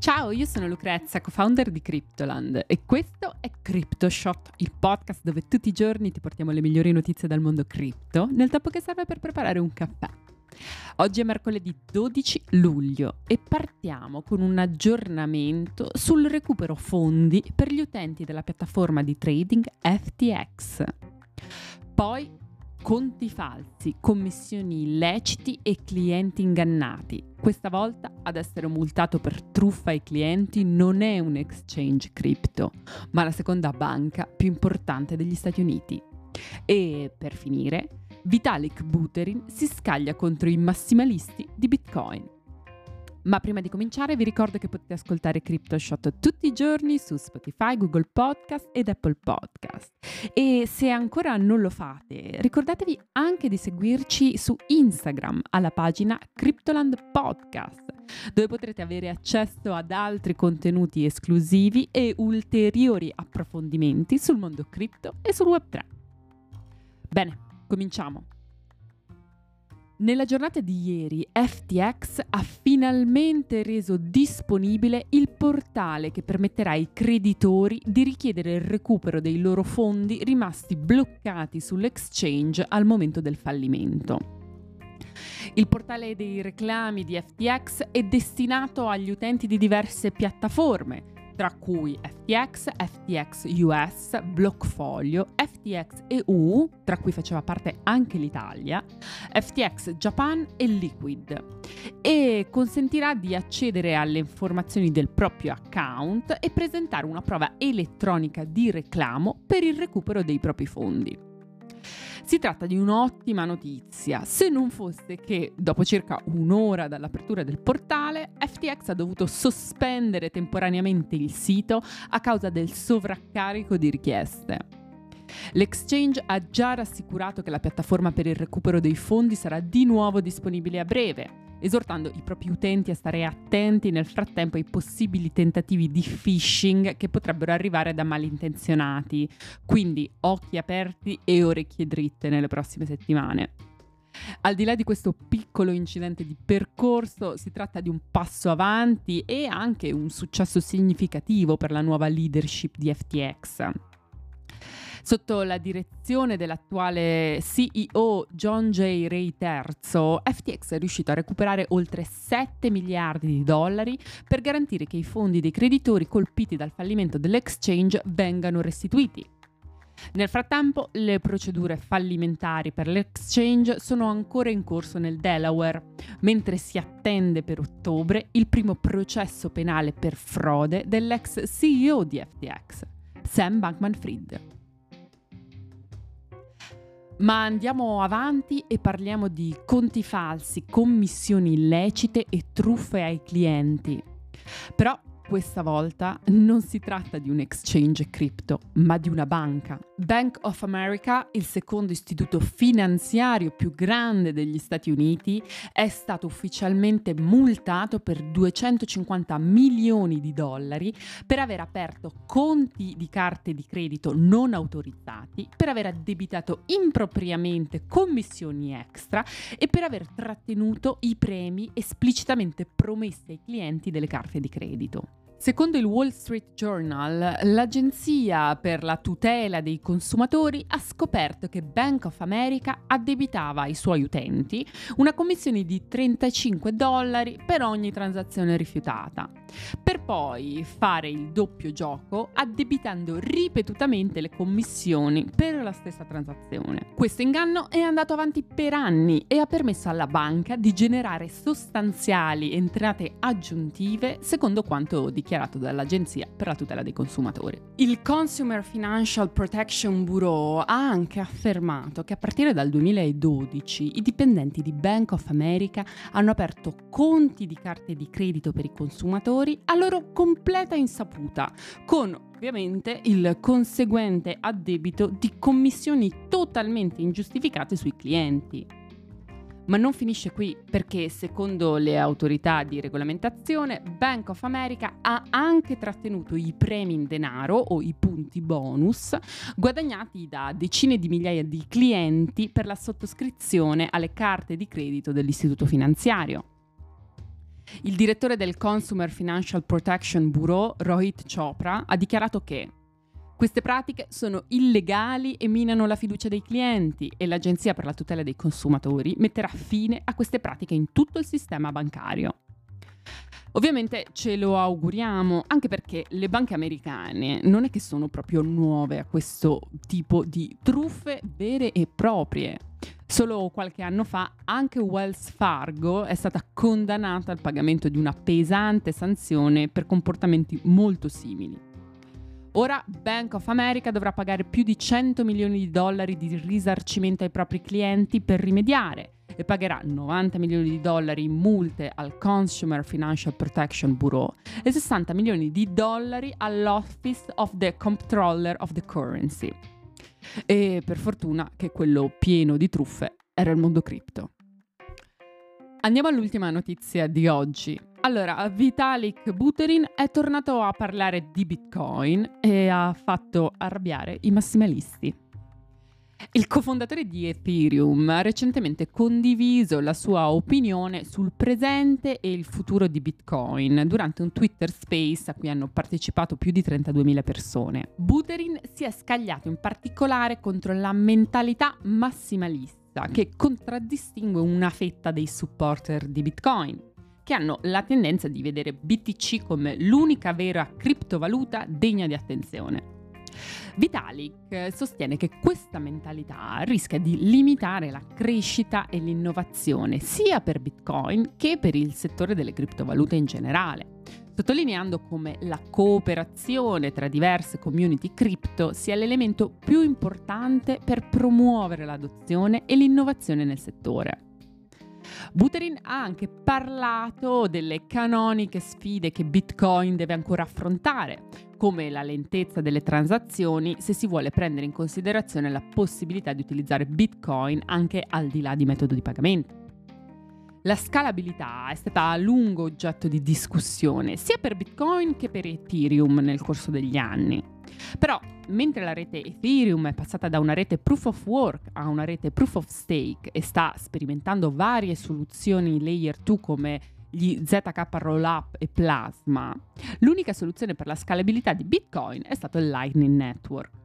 Ciao, io sono Lucrezia, co-founder di Cryptoland e questo è CryptoShot, il podcast dove tutti i giorni ti portiamo le migliori notizie dal mondo cripto nel tempo che serve per preparare un caffè. Oggi è mercoledì 12 luglio e partiamo con un aggiornamento sul recupero fondi per gli utenti della piattaforma di trading FTX. Poi conti falsi, commissioni illeciti e clienti ingannati. Questa volta ad essere multato per truffa ai clienti non è un exchange crypto, ma la seconda banca più importante degli Stati Uniti. E per finire, Vitalik Buterin si scaglia contro i massimalisti di Bitcoin. Ma prima di cominciare vi ricordo che potete ascoltare CryptoShot tutti i giorni su Spotify, Google Podcast ed Apple Podcast. E se ancora non lo fate, ricordatevi anche di seguirci su Instagram alla pagina Cryptoland Podcast, dove potrete avere accesso ad altri contenuti esclusivi e ulteriori approfondimenti sul mondo cripto e sul Web3. Bene, cominciamo. Nella giornata di ieri FTX ha finalmente reso disponibile il portale che permetterà ai creditori di richiedere il recupero dei loro fondi rimasti bloccati sull'exchange al momento del fallimento. Il portale dei reclami di FTX è destinato agli utenti di diverse piattaforme, tra cui FTX, FTX US, Blockfolio, FTX EU, tra cui faceva parte anche l'Italia, FTX Japan e Liquid e consentirà di accedere alle informazioni del proprio account e presentare una prova elettronica di reclamo per il recupero dei propri fondi. Si tratta di un'ottima notizia, se non fosse che dopo circa un'ora dall'apertura del portale, FTX ha dovuto sospendere temporaneamente il sito a causa del sovraccarico di richieste. L'exchange ha già rassicurato che la piattaforma per il recupero dei fondi sarà di nuovo disponibile a breve esortando i propri utenti a stare attenti nel frattempo ai possibili tentativi di phishing che potrebbero arrivare da malintenzionati. Quindi occhi aperti e orecchie dritte nelle prossime settimane. Al di là di questo piccolo incidente di percorso, si tratta di un passo avanti e anche un successo significativo per la nuova leadership di FTX. Sotto la direzione dell'attuale CEO John J. Ray III, FTX è riuscito a recuperare oltre 7 miliardi di dollari per garantire che i fondi dei creditori colpiti dal fallimento dell'exchange vengano restituiti. Nel frattempo, le procedure fallimentari per l'exchange sono ancora in corso nel Delaware, mentre si attende per ottobre il primo processo penale per frode dell'ex CEO di FTX, Sam Bankman-Fried. Ma andiamo avanti e parliamo di conti falsi, commissioni illecite e truffe ai clienti. Però questa volta non si tratta di un exchange cripto, ma di una banca. Bank of America, il secondo istituto finanziario più grande degli Stati Uniti, è stato ufficialmente multato per 250 milioni di dollari per aver aperto conti di carte di credito non autorizzati, per aver addebitato impropriamente commissioni extra e per aver trattenuto i premi esplicitamente promessi ai clienti delle carte di credito. Secondo il Wall Street Journal, l'Agenzia per la tutela dei consumatori ha scoperto che Bank of America addebitava ai suoi utenti una commissione di 35 dollari per ogni transazione rifiutata, per poi fare il doppio gioco addebitando ripetutamente le commissioni per la stessa transazione. Questo inganno è andato avanti per anni e ha permesso alla banca di generare sostanziali entrate aggiuntive secondo quanto dichiarato dichiarato dall'Agenzia per la tutela dei consumatori. Il Consumer Financial Protection Bureau ha anche affermato che a partire dal 2012 i dipendenti di Bank of America hanno aperto conti di carte di credito per i consumatori a loro completa insaputa, con ovviamente il conseguente addebito di commissioni totalmente ingiustificate sui clienti. Ma non finisce qui perché secondo le autorità di regolamentazione Bank of America ha anche trattenuto i premi in denaro o i punti bonus guadagnati da decine di migliaia di clienti per la sottoscrizione alle carte di credito dell'istituto finanziario. Il direttore del Consumer Financial Protection Bureau, Rohit Chopra, ha dichiarato che queste pratiche sono illegali e minano la fiducia dei clienti e l'Agenzia per la tutela dei consumatori metterà fine a queste pratiche in tutto il sistema bancario. Ovviamente ce lo auguriamo, anche perché le banche americane non è che sono proprio nuove a questo tipo di truffe vere e proprie. Solo qualche anno fa anche Wells Fargo è stata condannata al pagamento di una pesante sanzione per comportamenti molto simili. Ora Bank of America dovrà pagare più di 100 milioni di dollari di risarcimento ai propri clienti per rimediare e pagherà 90 milioni di dollari in multe al Consumer Financial Protection Bureau e 60 milioni di dollari all'Office of the Comptroller of the Currency. E per fortuna che quello pieno di truffe era il mondo cripto. Andiamo all'ultima notizia di oggi. Allora, Vitalik Buterin è tornato a parlare di Bitcoin e ha fatto arrabbiare i massimalisti. Il cofondatore di Ethereum ha recentemente condiviso la sua opinione sul presente e il futuro di Bitcoin durante un Twitter Space a cui hanno partecipato più di 32.000 persone. Buterin si è scagliato in particolare contro la mentalità massimalista che contraddistingue una fetta dei supporter di Bitcoin che hanno la tendenza di vedere BTC come l'unica vera criptovaluta degna di attenzione. Vitalik sostiene che questa mentalità rischia di limitare la crescita e l'innovazione sia per Bitcoin che per il settore delle criptovalute in generale, sottolineando come la cooperazione tra diverse community cripto sia l'elemento più importante per promuovere l'adozione e l'innovazione nel settore. Buterin ha anche parlato delle canoniche sfide che Bitcoin deve ancora affrontare, come la lentezza delle transazioni se si vuole prendere in considerazione la possibilità di utilizzare Bitcoin anche al di là di metodo di pagamento. La scalabilità è stata a lungo oggetto di discussione sia per Bitcoin che per Ethereum nel corso degli anni. Però, mentre la rete Ethereum è passata da una rete proof of work a una rete proof of stake e sta sperimentando varie soluzioni layer 2 come gli ZK Rollup e Plasma, l'unica soluzione per la scalabilità di Bitcoin è stato il Lightning Network.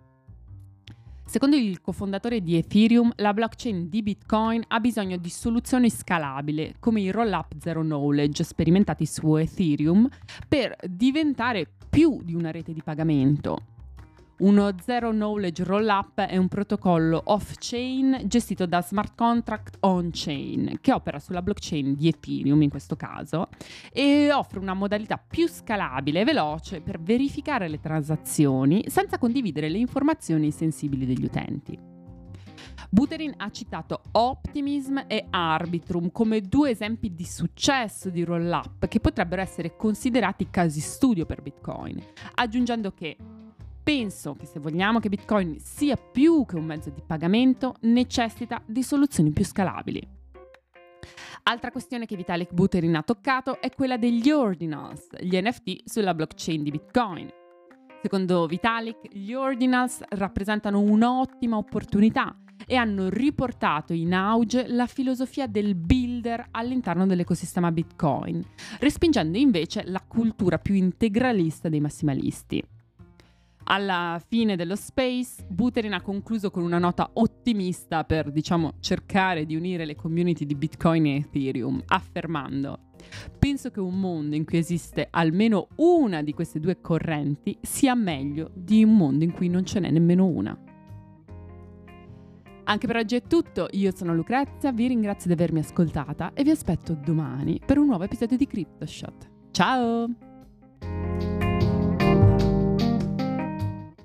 Secondo il cofondatore di Ethereum, la blockchain di Bitcoin ha bisogno di soluzioni scalabili, come i roll-up zero knowledge sperimentati su Ethereum, per diventare più di una rete di pagamento. Uno Zero Knowledge Rollup è un protocollo off-chain gestito da smart contract on-chain che opera sulla blockchain di Ethereum in questo caso e offre una modalità più scalabile e veloce per verificare le transazioni senza condividere le informazioni sensibili degli utenti. Buterin ha citato Optimism e Arbitrum come due esempi di successo di roll-up che potrebbero essere considerati casi studio per Bitcoin, aggiungendo che Penso che se vogliamo che Bitcoin sia più che un mezzo di pagamento, necessita di soluzioni più scalabili. Altra questione che Vitalik Buterin ha toccato è quella degli ordinals, gli NFT sulla blockchain di Bitcoin. Secondo Vitalik, gli ordinals rappresentano un'ottima opportunità e hanno riportato in auge la filosofia del builder all'interno dell'ecosistema Bitcoin, respingendo invece la cultura più integralista dei massimalisti. Alla fine dello Space, Buterin ha concluso con una nota ottimista per, diciamo, cercare di unire le community di Bitcoin e Ethereum, affermando Penso che un mondo in cui esiste almeno una di queste due correnti sia meglio di un mondo in cui non ce n'è nemmeno una. Anche per oggi è tutto, io sono Lucrezia, vi ringrazio di avermi ascoltata e vi aspetto domani per un nuovo episodio di CryptoShot. Ciao!